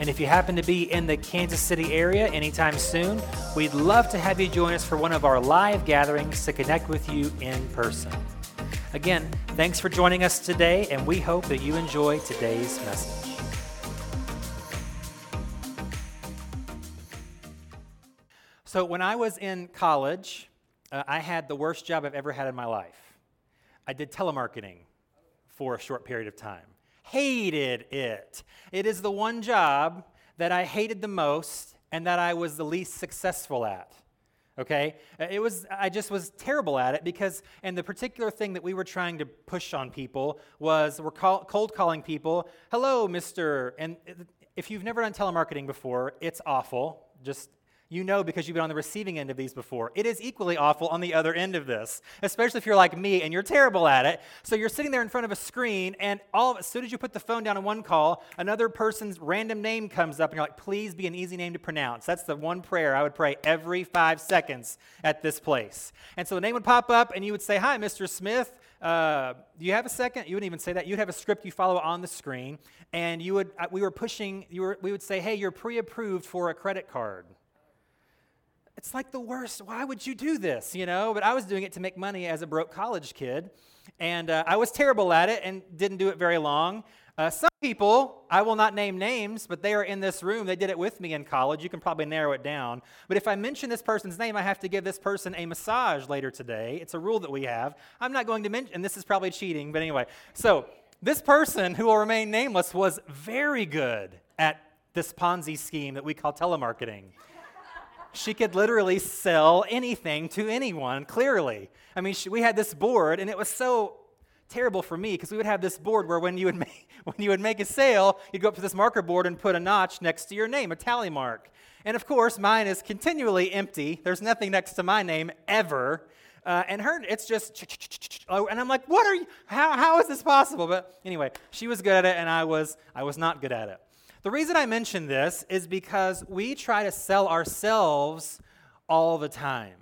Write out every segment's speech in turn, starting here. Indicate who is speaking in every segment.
Speaker 1: And if you happen to be in the Kansas City area anytime soon, we'd love to have you join us for one of our live gatherings to connect with you in person. Again, thanks for joining us today, and we hope that you enjoy today's message. So, when I was in college, uh, I had the worst job I've ever had in my life. I did telemarketing for a short period of time hated it. It is the one job that I hated the most and that I was the least successful at. Okay? Uh, it was I just was terrible at it because and the particular thing that we were trying to push on people was we're call, cold calling people, "Hello, Mr." And uh, if you've never done telemarketing before, it's awful. Just you know because you've been on the receiving end of these before. It is equally awful on the other end of this, especially if you're like me and you're terrible at it. So you're sitting there in front of a screen, and all as soon as you put the phone down on one call, another person's random name comes up, and you're like, please be an easy name to pronounce. That's the one prayer I would pray every five seconds at this place. And so the name would pop up, and you would say, Hi, Mr. Smith. Uh, do you have a second? You wouldn't even say that. You'd have a script you follow on the screen, and you would, uh, we were pushing, you were, we would say, Hey, you're pre approved for a credit card it's like the worst. Why would you do this? You know, but I was doing it to make money as a broke college kid. And uh, I was terrible at it and didn't do it very long. Uh, some people, I will not name names, but they are in this room. They did it with me in college. You can probably narrow it down. But if I mention this person's name, I have to give this person a massage later today. It's a rule that we have. I'm not going to mention, and this is probably cheating, but anyway. So this person who will remain nameless was very good at this Ponzi scheme that we call telemarketing she could literally sell anything to anyone, clearly. I mean, she, we had this board, and it was so terrible for me because we would have this board where when you would make, when you would make a sale, you'd go up to this marker board and put a notch next to your name, a tally mark. And of course, mine is continually empty. There's nothing next to my name ever. Uh, and her, it's just, oh, and I'm like, what are you, how, how is this possible? But anyway, she was good at it, and I was, I was not good at it. The reason I mention this is because we try to sell ourselves all the time.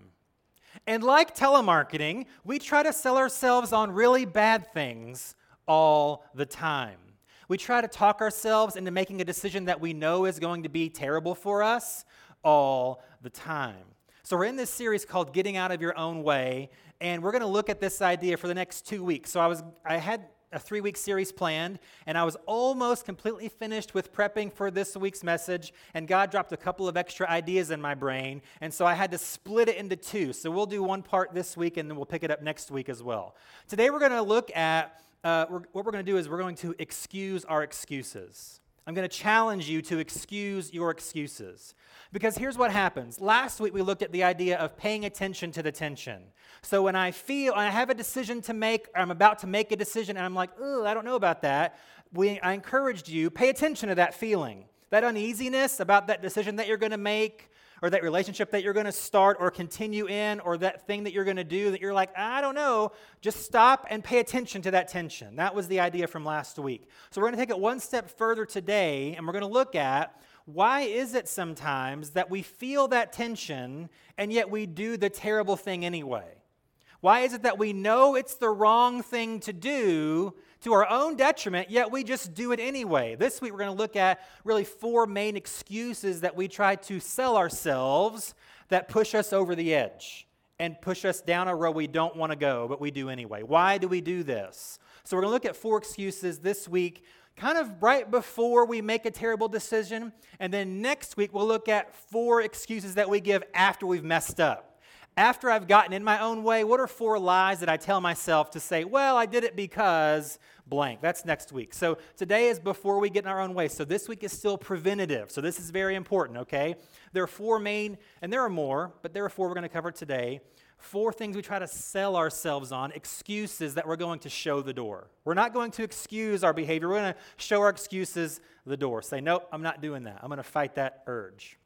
Speaker 1: And like telemarketing, we try to sell ourselves on really bad things all the time. We try to talk ourselves into making a decision that we know is going to be terrible for us all the time. So, we're in this series called Getting Out of Your Own Way, and we're going to look at this idea for the next two weeks. So, I was, I had a three week series planned, and I was almost completely finished with prepping for this week's message, and God dropped a couple of extra ideas in my brain, and so I had to split it into two. So we'll do one part this week, and then we'll pick it up next week as well. Today we're going to look at uh, we're, what we're going to do is we're going to excuse our excuses. I'm going to challenge you to excuse your excuses. Because here's what happens. Last week we looked at the idea of paying attention to the tension. So when I feel I have a decision to make, I'm about to make a decision, and I'm like, oh, I don't know about that, we, I encouraged you, pay attention to that feeling, that uneasiness about that decision that you're going to make, or that relationship that you're going to start or continue in, or that thing that you're going to do that you're like, I don't know. Just stop and pay attention to that tension. That was the idea from last week. So we're going to take it one step further today, and we're going to look at why is it sometimes that we feel that tension and yet we do the terrible thing anyway? Why is it that we know it's the wrong thing to do to our own detriment, yet we just do it anyway? This week we're going to look at really four main excuses that we try to sell ourselves that push us over the edge and push us down a road we don't want to go, but we do anyway. Why do we do this? So we're going to look at four excuses this week kind of right before we make a terrible decision. And then next week, we'll look at four excuses that we give after we've messed up. After I've gotten in my own way, what are four lies that I tell myself to say, well, I did it because blank? That's next week. So today is before we get in our own way. So this week is still preventative. So this is very important, okay? There are four main, and there are more, but there are four we're going to cover today four things we try to sell ourselves on, excuses that we're going to show the door. We're not going to excuse our behavior. We're going to show our excuses the door. Say, nope, I'm not doing that. I'm going to fight that urge.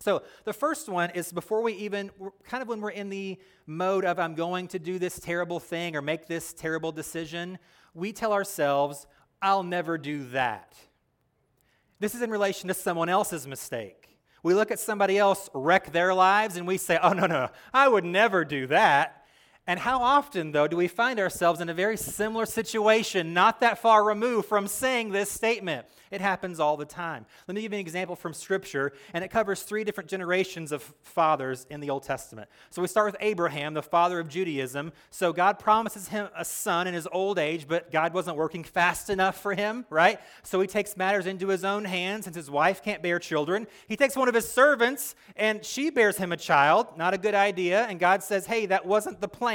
Speaker 1: So the first one is before we even, kind of when we're in the mode of I'm going to do this terrible thing or make this terrible decision, we tell ourselves, I'll never do that. This is in relation to someone else's mistake. We look at somebody else wreck their lives and we say, oh, no, no, I would never do that. And how often, though, do we find ourselves in a very similar situation, not that far removed from saying this statement? It happens all the time. Let me give you an example from Scripture, and it covers three different generations of fathers in the Old Testament. So we start with Abraham, the father of Judaism. So God promises him a son in his old age, but God wasn't working fast enough for him, right? So he takes matters into his own hands since his wife can't bear children. He takes one of his servants, and she bears him a child. Not a good idea. And God says, Hey, that wasn't the plan.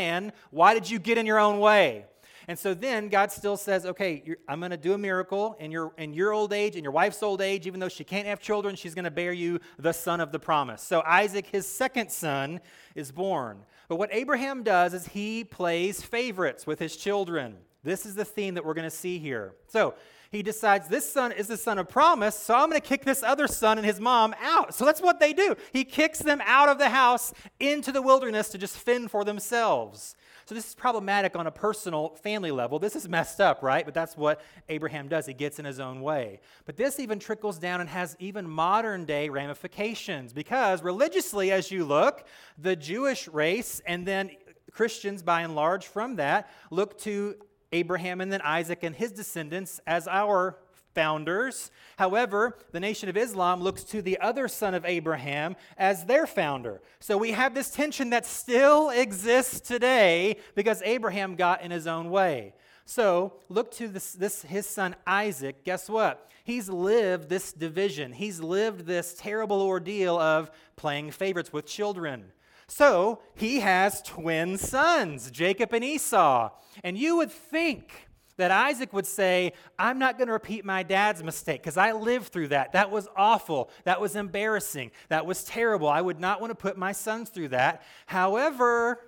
Speaker 1: Why did you get in your own way? And so then God still says, okay, I'm going to do a miracle in your, in your old age, in your wife's old age, even though she can't have children, she's going to bear you the son of the promise. So Isaac, his second son, is born. But what Abraham does is he plays favorites with his children. This is the theme that we're going to see here. So he decides this son is the son of promise, so I'm going to kick this other son and his mom out. So that's what they do. He kicks them out of the house into the wilderness to just fend for themselves. So this is problematic on a personal family level. This is messed up, right? But that's what Abraham does. He gets in his own way. But this even trickles down and has even modern day ramifications because religiously, as you look, the Jewish race and then Christians, by and large, from that, look to Abraham and then Isaac and his descendants as our founders. However, the Nation of Islam looks to the other son of Abraham as their founder. So we have this tension that still exists today because Abraham got in his own way. So look to this, this, his son Isaac. Guess what? He's lived this division. He's lived this terrible ordeal of playing favorites with children. So he has twin sons, Jacob and Esau. And you would think that Isaac would say, I'm not going to repeat my dad's mistake because I lived through that. That was awful. That was embarrassing. That was terrible. I would not want to put my sons through that. However,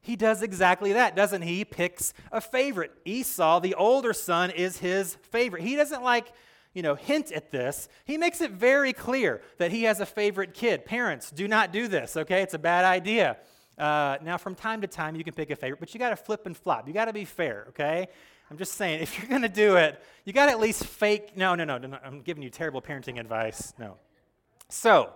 Speaker 1: he does exactly that, doesn't he? He picks a favorite. Esau, the older son, is his favorite. He doesn't like, you know, hint at this. He makes it very clear that he has a favorite kid. Parents, do not do this, okay? It's a bad idea. Uh, now, from time to time, you can pick a favorite, but you got to flip and flop. You got to be fair, okay? I'm just saying, if you're going to do it, you got to at least fake. No, no, no, no, I'm giving you terrible parenting advice. No. So,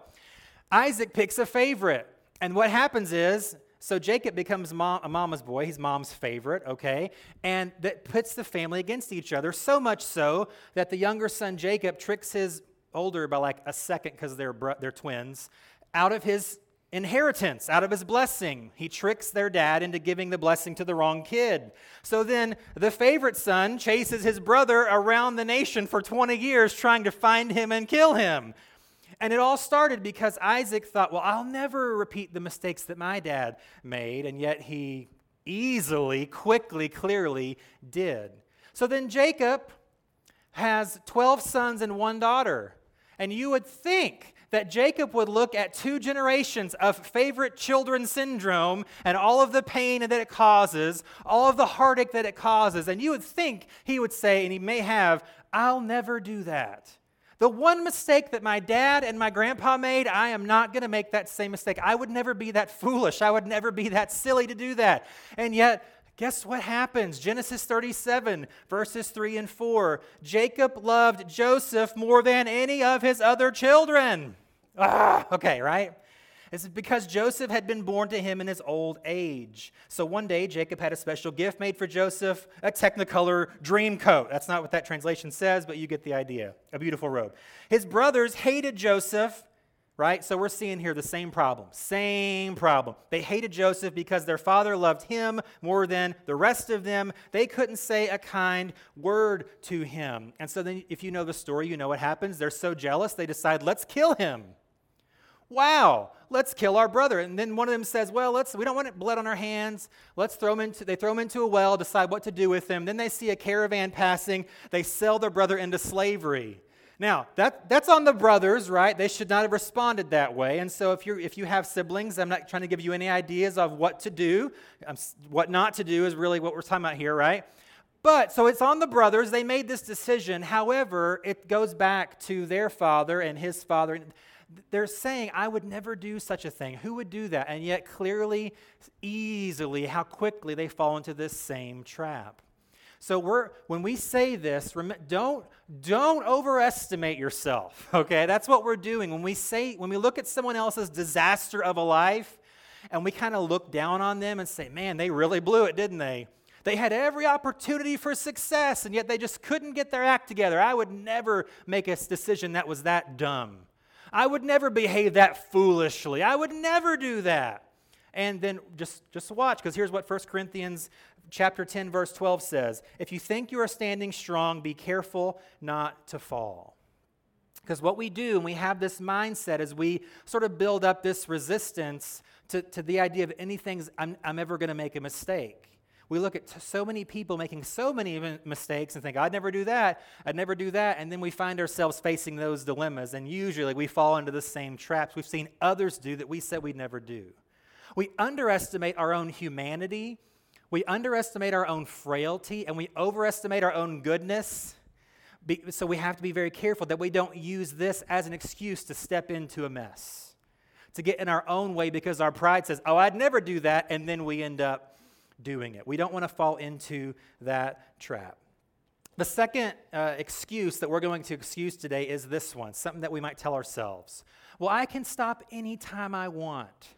Speaker 1: Isaac picks a favorite. And what happens is, so Jacob becomes mom, a mama's boy. He's mom's favorite, okay? And that puts the family against each other, so much so that the younger son, Jacob, tricks his older by like a second because they're, bro- they're twins out of his inheritance out of his blessing. He tricks their dad into giving the blessing to the wrong kid. So then the favorite son chases his brother around the nation for 20 years trying to find him and kill him. And it all started because Isaac thought, well, I'll never repeat the mistakes that my dad made. And yet he easily, quickly, clearly did. So then Jacob has 12 sons and one daughter. And you would think that Jacob would look at two generations of favorite children syndrome and all of the pain that it causes, all of the heartache that it causes. And you would think he would say, and he may have, I'll never do that. The one mistake that my dad and my grandpa made, I am not going to make that same mistake. I would never be that foolish. I would never be that silly to do that. And yet, Guess what happens? Genesis 37, verses 3 and 4. Jacob loved Joseph more than any of his other children. Ah, okay, right? It's because Joseph had been born to him in his old age. So one day, Jacob had a special gift made for Joseph a Technicolor dream coat. That's not what that translation says, but you get the idea. A beautiful robe. His brothers hated Joseph, right? So we're seeing here the same problem. Same problem. They hated Joseph because their father loved him more than the rest of them. They couldn't say a kind word to him. And so then, if you know the story, you know what happens. They're so jealous, they decide, let's kill him wow, let's kill our brother. And then one of them says, well, let's, we don't want blood on our hands. Let's throw him into, they throw him into a well, decide what to do with him. Then they see a caravan passing. They sell their brother into slavery. Now, that, that's on the brothers, right? They should not have responded that way. And so, if, you if you have siblings, I'm not trying to give you any ideas of what to do. What not to do is really what we're talking about here, right? But, so it's on the brothers. They made this decision. However, it goes back to their father and his father they're saying, I would never do such a thing. Who would do that? And yet, clearly, easily, how quickly they fall into this same trap. So we're when we say this, don't don't overestimate yourself. Okay, that's what we're doing when we say when we look at someone else's disaster of a life, and we kind of look down on them and say, "Man, they really blew it, didn't they?" They had every opportunity for success, and yet they just couldn't get their act together. I would never make a decision that was that dumb. I would never behave that foolishly. I would never do that. And then just, just watch, because here's what 1 Corinthians chapter 10, verse 12 says If you think you are standing strong, be careful not to fall. Because what we do, and we have this mindset is we sort of build up this resistance to, to the idea of anything, I'm, I'm ever going to make a mistake. We look at so many people making so many mistakes and think, I'd never do that, I'd never do that. And then we find ourselves facing those dilemmas. And usually we fall into the same traps we've seen others do that we said we'd never do. We underestimate our own humanity, we underestimate our own frailty, and we overestimate our own goodness. So we have to be very careful that we don't use this as an excuse to step into a mess, to get in our own way because our pride says, Oh, I'd never do that. And then we end up doing it. We don't want to fall into that trap. The second uh, excuse that we're going to excuse today is this one, something that we might tell ourselves. Well, I can stop anytime I want.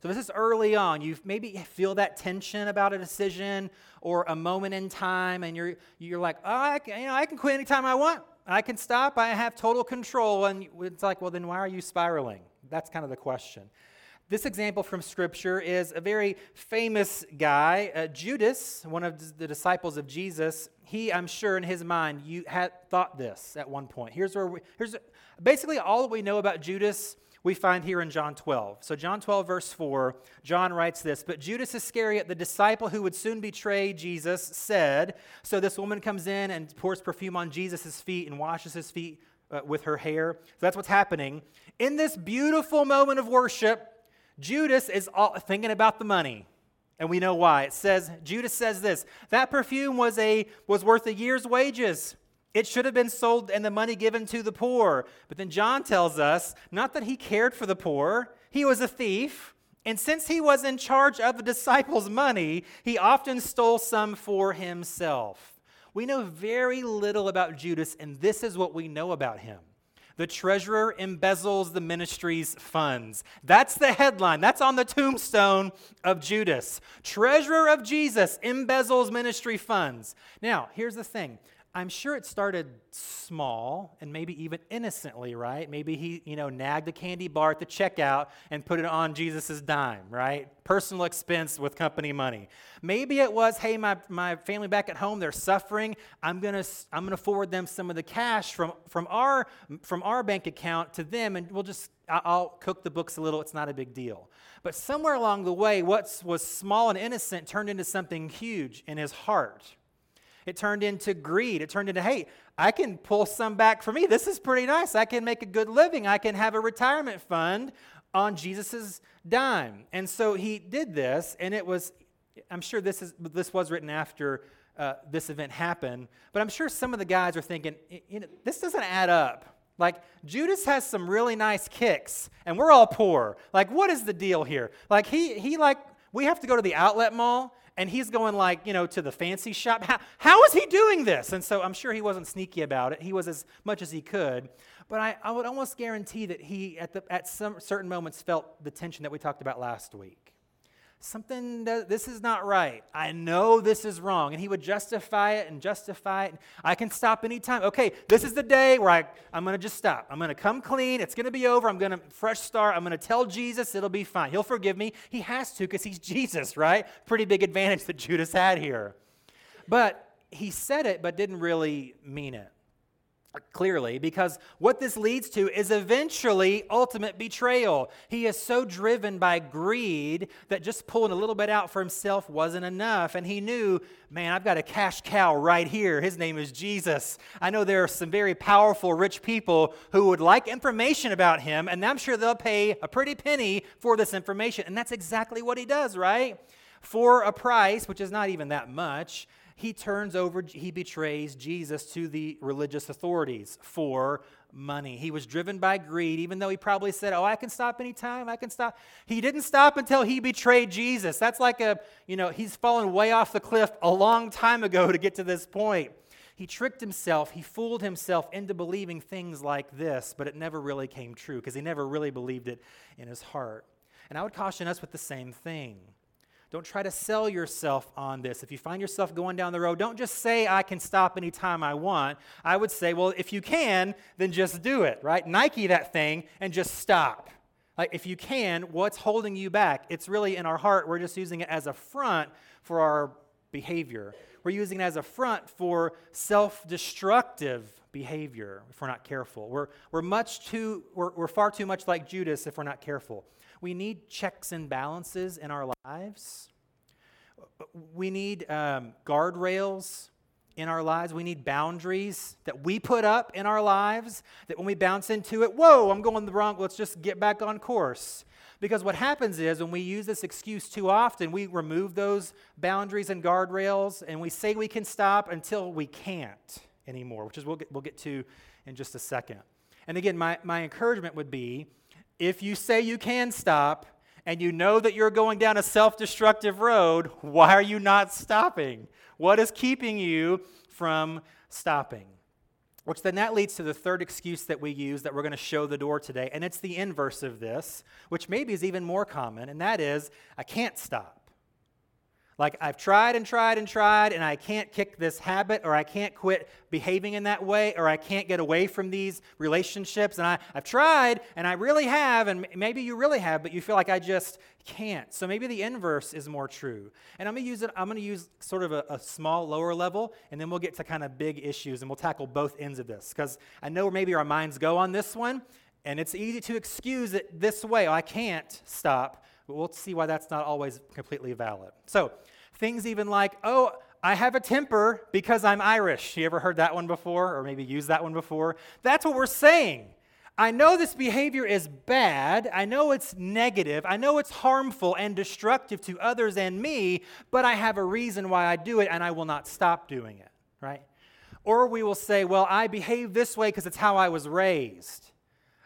Speaker 1: So this is early on. You maybe feel that tension about a decision or a moment in time, and you're you're like, oh, I can, you know, I can quit anytime I want. I can stop. I have total control. And it's like, well, then why are you spiraling? That's kind of the question. This example from Scripture is a very famous guy, uh, Judas, one of the disciples of Jesus. He, I'm sure, in his mind, you had thought this at one point. Here's where we, here's basically all that we know about Judas. We find here in John 12. So, John 12, verse 4, John writes this But Judas Iscariot, the disciple who would soon betray Jesus, said, So this woman comes in and pours perfume on Jesus' feet and washes his feet uh, with her hair. So that's what's happening. In this beautiful moment of worship, Judas is all, thinking about the money. And we know why. It says, Judas says this that perfume was, a, was worth a year's wages. It should have been sold and the money given to the poor. But then John tells us not that he cared for the poor, he was a thief. And since he was in charge of the disciples' money, he often stole some for himself. We know very little about Judas, and this is what we know about him. The treasurer embezzles the ministry's funds. That's the headline. That's on the tombstone of Judas. Treasurer of Jesus embezzles ministry funds. Now, here's the thing I'm sure it started small and maybe even innocently, right? Maybe he, you know, nagged a candy bar at the checkout and put it on Jesus' dime, right? Personal expense with company money. Maybe it was, hey, my, my family back at home, they're suffering. I'm gonna I'm gonna forward them some of the cash from from our from our bank account to them, and we'll just I'll cook the books a little. It's not a big deal. But somewhere along the way, what was small and innocent turned into something huge in his heart it turned into greed. It turned into, hey, I can pull some back for me. This is pretty nice. I can make a good living. I can have a retirement fund on Jesus' dime. And so he did this, and it was, I'm sure this, is, this was written after uh, this event happened, but I'm sure some of the guys are thinking, you know, this doesn't add up. Like, Judas has some really nice kicks, and we're all poor. Like, what is the deal here? Like, he, he like, we have to go to the outlet mall and he's going like you know to the fancy shop. How, how is he doing this? And so i'm sure he wasn't sneaky about it. He was as much as he could. But i, I would almost guarantee that he at, the, at some certain moments felt the tension that we talked about last week something that, this is not right. I know this is wrong. And he would justify it and justify it. I can stop anytime. Okay this is the day where I, i'm going to just stop. I'm going to come clean. It's going to be over. I'm going to fresh start. I'm going to tell jesus it'll be fine. He'll forgive me. He has to because he's jesus right? Pretty big advantage that judas had here. But he said it but didn't really mean it clearly because what this leads to is eventually ultimate betrayal. He is so driven by greed that just pulling a little bit out for himself wasn't enough. And he knew, man, I've got a cash cow right here. His name is Jesus. I know there are some very powerful, rich people who would like information about him, and I'm sure they'll pay a pretty penny for this information. And that's exactly what he does, right? For a price, which is not even that much, he turns over, he betrays Jesus to the religious authorities for money. He was driven by greed, even though he probably said, Oh, I can stop anytime, I can stop. He didn't stop until he betrayed Jesus. That's like a, you know, he's fallen way off the cliff a long time ago to get to this point. He tricked himself, he fooled himself into believing things like this, but it never really came true because he never really believed it in his heart. And I would caution us with the same thing. Don't try to sell yourself on this. If you find yourself going down the road, don't just say, I can stop anytime I want. I would say, well, if you can, then just do it, right? Nike that thing and just stop. Like, if you can, what's holding you back? It's really in our heart. We're just using it as a front for our behavior. We're using it as a front for self destructive behavior if we're not careful. We're, we're, much too, we're, we're far too much like Judas if we're not careful. We need checks and balances in our lives. We need um, guardrails in our lives. We need boundaries that we put up in our lives that when we bounce into it, whoa, I'm going the wrong, let's just get back on course. Because what happens is when we use this excuse too often, we remove those boundaries and guardrails and we say we can stop until we can't anymore, which is we'll get, we'll get to in just a second. And again, my, my encouragement would be if you say you can stop and you know that you're going down a self destructive road, why are you not stopping? What is keeping you from stopping? Which then that leads to the third excuse that we use that we're going to show the door today. And it's the inverse of this, which maybe is even more common, and that is I can't stop. Like, I've tried and tried and tried, and I can't kick this habit, or I can't quit behaving in that way, or I can't get away from these relationships. And I, I've tried, and I really have, and maybe you really have, but you feel like I just can't. So maybe the inverse is more true. And I'm to use it, I'm to use sort of a, a small, lower level, and then we'll get to kind of big issues, and we'll tackle both ends of this. Because I know maybe our minds go on this one, and it's easy to excuse it this way. Oh, I can't stop but we'll see why that's not always completely valid. So, things even like, oh, I have a temper because I'm Irish. You ever heard that one before, or maybe used that one before? That's what we're saying. I know this behavior is bad. I know it's negative. I know it's harmful and destructive to others and me, but I have a reason why I do it and I will not stop doing it, right? Or we will say, well, I behave this way because it's how I was raised.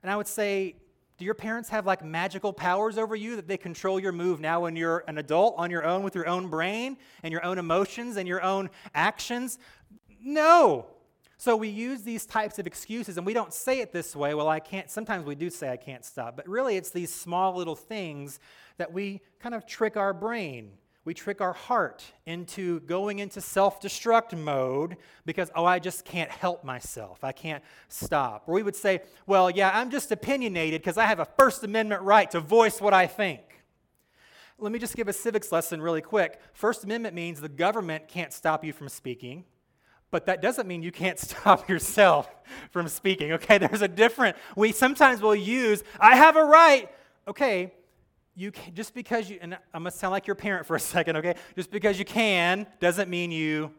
Speaker 1: And I would say, do your parents have like magical powers over you that they control your move now when you're an adult on your own with your own brain and your own emotions and your own actions? No. So we use these types of excuses and we don't say it this way. Well, I can't. Sometimes we do say I can't stop, but really it's these small little things that we kind of trick our brain we trick our heart into going into self destruct mode because, oh, I just can't help myself. I can't stop. Or we would say, well, yeah, I'm just opinionated because I have a First Amendment right to voice what I think. Let me just give a civics lesson really quick. First Amendment means the government can't stop you from speaking, but that doesn't mean you can't stop yourself from speaking, okay? There's a different, we sometimes will use, I have a right. Okay, you can, just because you, and I'm to sound like your parent for a second, okay? Just because you can doesn't mean you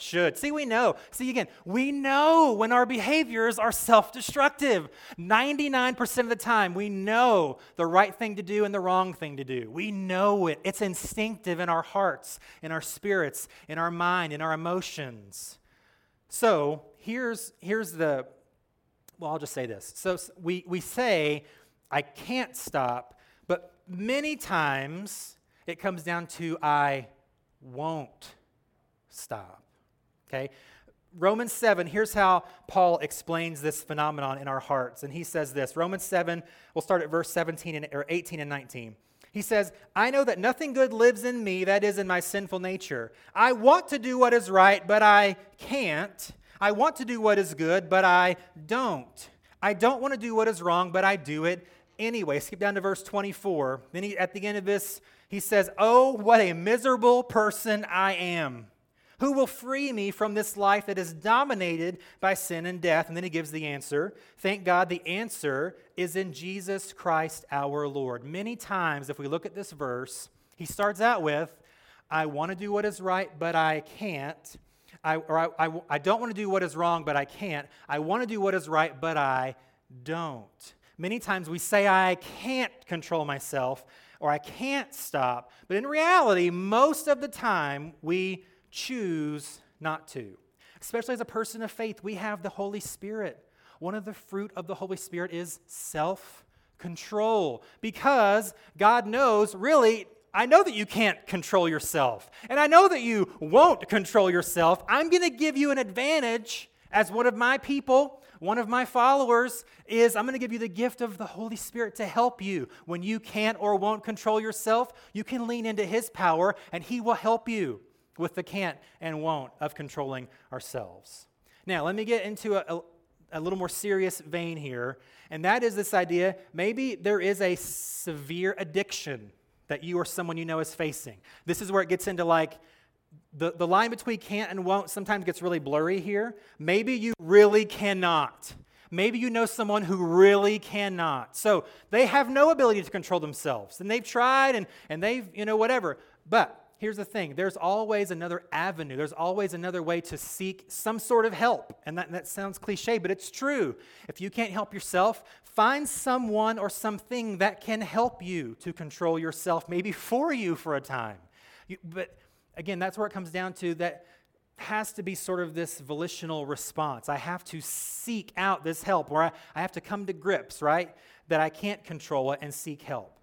Speaker 1: should. See, we know. See, again, we know when our behaviors are self destructive. 99% of the time, we know the right thing to do and the wrong thing to do. We know it. It's instinctive in our hearts, in our spirits, in our mind, in our emotions. So, here's, here's the, well, I'll just say this. So, we, we say, I can't stop many times it comes down to I won't stop. Okay? Romans 7, here's how Paul explains this phenomenon in our hearts. And he says this Romans 7, we'll start at verse 17 and, or 18 and 19. He says, I know that nothing good lives in me, that is, in my sinful nature. I want to do what is right, but I can't. I want to do what is good, but I don't. I don't want to do what is wrong, but I do it anyway. Skip down to verse 24. Then he, at the end of this, he says, Oh, what a miserable person I am. Who will free me from this life that is dominated by sin and death? And then he gives the answer. Thank God the answer is in Jesus Christ our Lord. Many times, if we look at this verse, he starts out with, I want to do what is right, but I can't. I, or I, I, I don't want to do what is wrong, but I can't. I want to do what is right, but I don't. Many times we say, I can't control myself or I can't stop. But in reality, most of the time, we choose not to. Especially as a person of faith, we have the Holy Spirit. one of the fruit of the Holy Spirit is self control because God knows really I know that you can't control yourself, and I know that you won't control yourself. I'm going to give you an advantage as one of my people, one of my followers, is I'm going to give you the gift of the Holy Spirit to help you. When you can't or won't control yourself, you can lean into His power, and He will help you with the can't and won't of controlling ourselves. Now, let me get into a, a, a little more serious vein here, and that is this idea maybe there is a severe addiction that you or someone you know is facing. This is where it gets into like, the, the line between can't and won't sometimes gets really blurry here. Maybe you really cannot. Maybe you know someone who really cannot. So they have no ability to control themselves. And they've tried and, and they've, you know, whatever. But here's the thing there's always another avenue, there's always another way to seek some sort of help. And that, that sounds cliche, but it's true. If you can't help yourself, find someone or something that can help you to control yourself, maybe for you for a time. You, but again, that's where it comes down to that has to be sort of this volitional response. I have to seek out this help, or I, I have to come to grips, right? That I can't control it and seek help.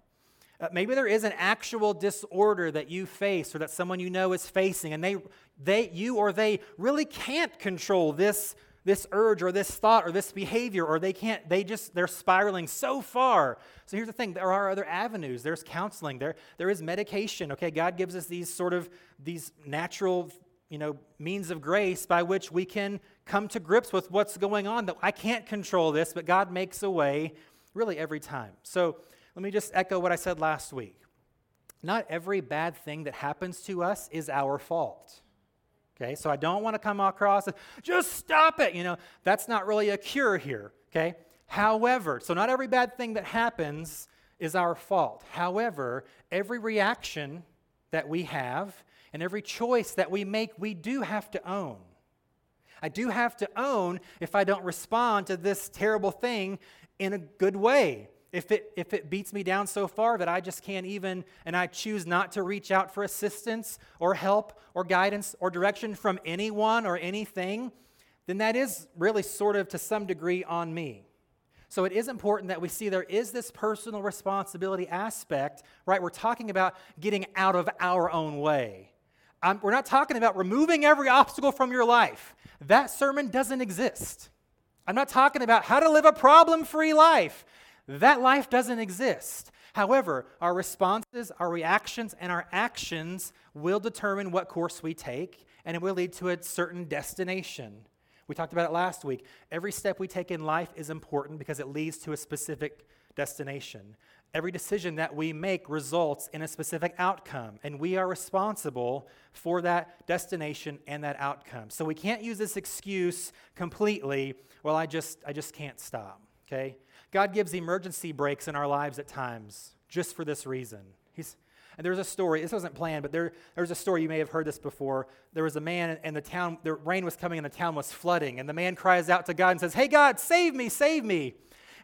Speaker 1: Uh, maybe there is an actual disorder that you face or that someone you know is facing, and they, they, you or they really can't control this, this urge or this thought or this behavior, or they can't, they just, they're spiraling so far. So here's the thing there are other avenues. There's counseling, there, there is medication. Okay, God gives us these sort of, these natural, you know, means of grace by which we can come to grips with what's going on. That I can't control this, but God makes a way really every time. So, let me just echo what I said last week. Not every bad thing that happens to us is our fault. Okay, so I don't want to come across, just stop it. You know, that's not really a cure here. Okay, however, so not every bad thing that happens is our fault. However, every reaction that we have and every choice that we make, we do have to own. I do have to own if I don't respond to this terrible thing in a good way if it, if it beats me down so far that I just can't even, and I choose not to reach out for assistance or help or guidance or direction from anyone or anything, then that is really sort of to some degree on me. So it is important that we see there is this personal responsibility aspect, right? We're talking about getting out of our own way. Um, we're not talking about removing every obstacle from your life. That sermon doesn't exist. I'm not talking about how to live a problem free life. That life doesn't exist. However, our responses, our reactions, and our actions will determine what course we take, and it will lead to a certain destination. We talked about it last week. Every step we take in life is important because it leads to a specific destination. Every decision that we make results in a specific outcome, and we are responsible for that destination and that outcome. So we can't use this excuse completely, well, I just, I just can't stop, okay? God gives emergency brakes in our lives at times just for this reason. He's, and there's a story, this wasn't planned, but there, there's a story, you may have heard this before. There was a man and the town, the rain was coming and the town was flooding. And the man cries out to God and says, Hey, God, save me, save me.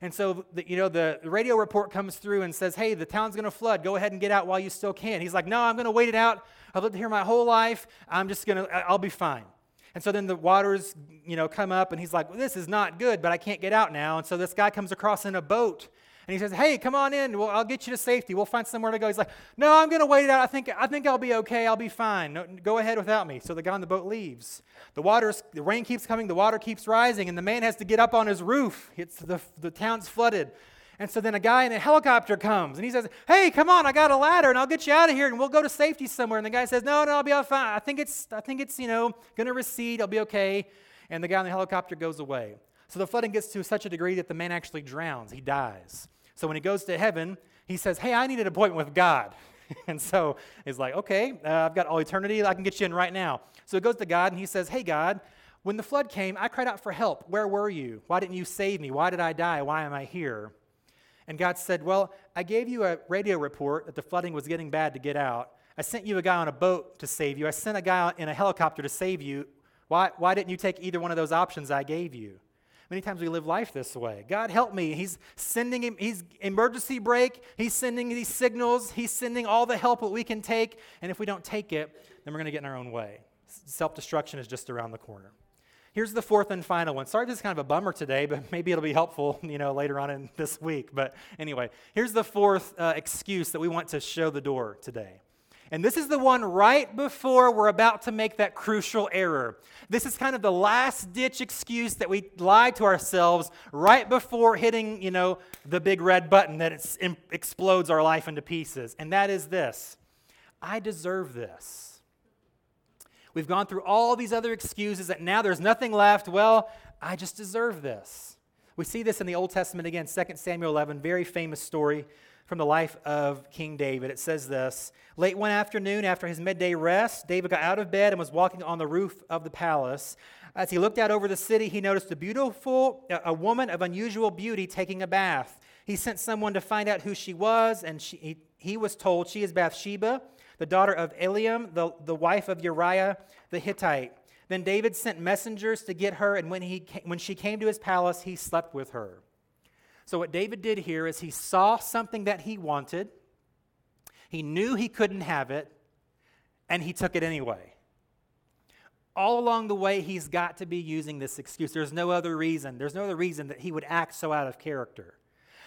Speaker 1: And so, the, you know, the radio report comes through and says, Hey, the town's going to flood. Go ahead and get out while you still can. He's like, No, I'm going to wait it out. I've lived here my whole life. I'm just going to, I'll be fine. And so then the waters, you know, come up and he's like, well, this is not good, but I can't get out now. And so this guy comes across in a boat and he says, hey, come on in. Well, I'll get you to safety. We'll find somewhere to go. He's like, no, I'm going to wait it out. I think, I think I'll be okay. I'll be fine. No, go ahead without me. So the guy on the boat leaves. The waters, the rain keeps coming. The water keeps rising. And the man has to get up on his roof. It's the, the town's flooded. And so then a guy in a helicopter comes and he says, Hey, come on, I got a ladder and I'll get you out of here and we'll go to safety somewhere. And the guy says, No, no, I'll be all fine. I think it's, I think it's, you know, gonna recede. I'll be okay. And the guy in the helicopter goes away. So the flooding gets to such a degree that the man actually drowns. He dies. So when he goes to heaven, he says, Hey, I need an appointment with God. and so he's like, Okay, uh, I've got all eternity. I can get you in right now. So he goes to God and he says, Hey, God, when the flood came, I cried out for help. Where were you? Why didn't you save me? Why did I die? Why am I here? And God said, Well, I gave you a radio report that the flooding was getting bad to get out. I sent you a guy on a boat to save you. I sent a guy in a helicopter to save you. Why, why didn't you take either one of those options I gave you? Many times we live life this way. God help me. He's sending him, he's emergency brake. He's sending these signals. He's sending all the help that we can take. And if we don't take it, then we're going to get in our own way. Self destruction is just around the corner. Here's the fourth and final one. Sorry, this is kind of a bummer today, but maybe it'll be helpful, you know, later on in this week. But anyway, here's the fourth uh, excuse that we want to show the door today. And this is the one right before we're about to make that crucial error. This is kind of the last ditch excuse that we lie to ourselves right before hitting, you know, the big red button that explodes our life into pieces. And that is this I deserve this. We've gone through all these other excuses that now there's nothing left. Well, I just deserve this. We see this in the Old Testament again, 2 Samuel 11, very famous story from the life of King David. It says this Late one afternoon, after his midday rest, David got out of bed and was walking on the roof of the palace. As he looked out over the city, he noticed a beautiful, a woman of unusual beauty taking a bath. He sent someone to find out who she was, and she, he, he was told she is Bathsheba, the daughter of Eliam, the, the wife of Uriah the Hittite. Then David sent messengers to get her, and when, he, when she came to his palace, he slept with her. So, what David did here is he saw something that he wanted, he knew he couldn't have it, and he took it anyway. All along the way, he's got to be using this excuse. There's no other reason. There's no other reason that he would act so out of character.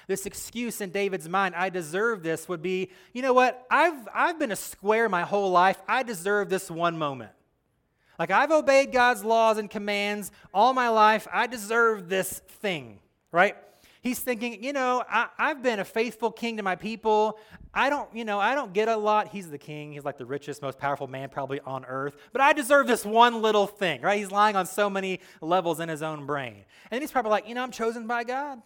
Speaker 1: This excuse in David's mind, I deserve this, would be, you know what? I've, I've been a square my whole life. I deserve this one moment. Like I've obeyed God's laws and commands all my life. I deserve this thing, right? He's thinking, you know, I, have been a faithful king to my people. I don't, you know, I don't get a lot. He's the king. He's like the richest, most powerful man probably on earth. But I deserve this one little thing, right? He's lying on so many levels in his own brain. And he's probably like, you know, I'm chosen by God.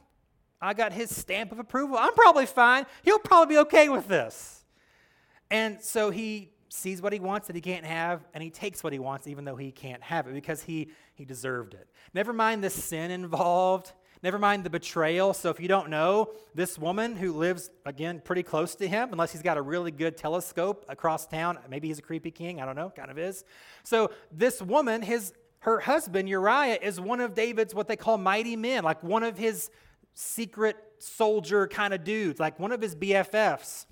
Speaker 1: I got his stamp of approval. I'm probably fine. He'll probably be okay with this. And so he sees what he wants that he can't have, and he takes what he wants even though he can't have it because he, he deserved it. Never mind the sin involved. Never mind the betrayal. So, if you don't know, this woman who lives, again, pretty close to him, unless he's got a really good telescope across town, maybe he's a creepy king, I don't know, kind of is. So, this woman, his her husband Uriah is one of David's what they call mighty men, like one of his secret soldier kind of dudes, like one of his BFFs.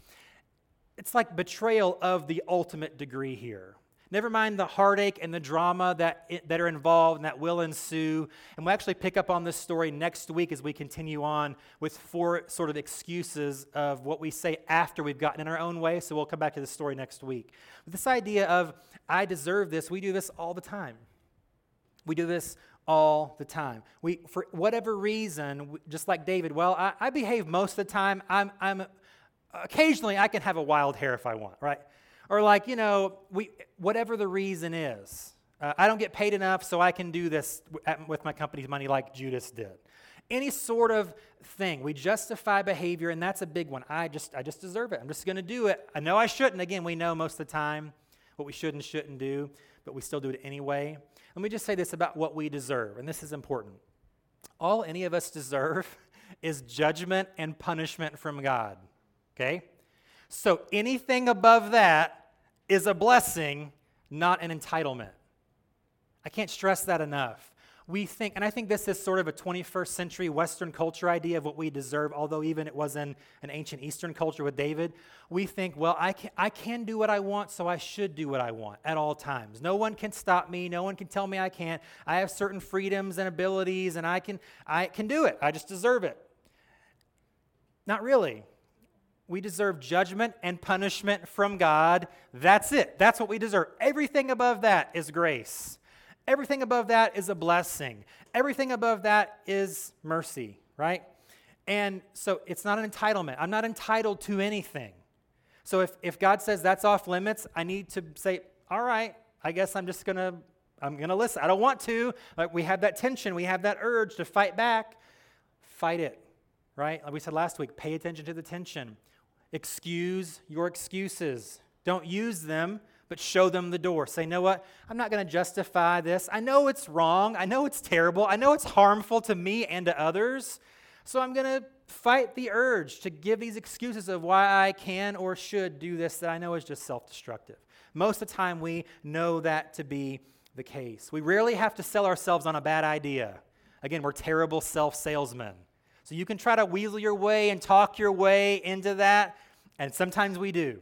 Speaker 1: It's like betrayal of the ultimate degree here. Never mind the heartache and the drama that, that are involved and that will ensue. And we'll actually pick up on this story next week as we continue on with four sort of excuses of what we say after we've gotten in our own way. So we'll come back to the story next week. But this idea of, I deserve this, we do this all the time. We do this all the time. We, for whatever reason, just like David, well, I, I behave most of the time. I'm, I'm, occasionally I can have a wild hair if I want, right? Or like, you know, we, whatever the reason is. Uh, I don't get paid enough, so I can do this with my company's money like Judas did. Any sort of thing. We justify behavior, and that's a big one. I just, I just deserve it. I'm just going to do it. I know I shouldn't. Again, we know most of the time what we should and shouldn't do, but we still do it anyway. Let me just say this about what we deserve, and this is important. All any of us deserve is judgment and punishment from God. Okay? So anything above that is a blessing, not an entitlement. I can't stress that enough. We think, and I think this is sort of a 21st century Western culture idea of what we deserve, although even it was in an ancient Eastern culture with David. We think, well, I can, I can do what I want, so I should do what I want at all times. No one can stop me. No one can tell me I can't. I have certain freedoms and abilities, and I can, I can do it. I just deserve it. Not really. We deserve judgment and punishment from God. That's it. That's what we deserve. Everything above that is grace. Everything above that is a blessing. Everything above that is mercy, right? And so it's not an entitlement. I'm not entitled to anything. So if, if God says that's off limits, I need to say, all right, I guess I'm just going to I'm going to listen. I don't want to. Like we have that tension, we have that urge to fight back. Fight it, right? Like we said last week, pay attention to the tension. Excuse your excuses. Don't use them, but show them the door. Say, you know what? I'm not going to justify this. I know it's wrong. I know it's terrible. I know it's harmful to me and to others. So I'm going to fight the urge to give these excuses of why I can or should do this that I know is just self destructive. Most of the time, we know that to be the case. We rarely have to sell ourselves on a bad idea. Again, we're terrible self salesmen. So you can try to weasel your way and talk your way into that, and sometimes we do.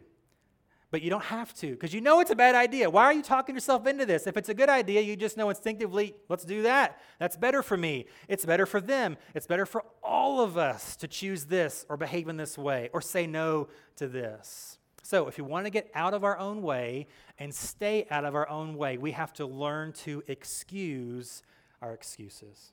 Speaker 1: But you don't have to because you know it's a bad idea. Why are you talking yourself into this? If it's a good idea, you just know instinctively, let's do that. That's better for me. It's better for them. It's better for all of us to choose this or behave in this way or say no to this. So, if you want to get out of our own way and stay out of our own way, we have to learn to excuse our excuses.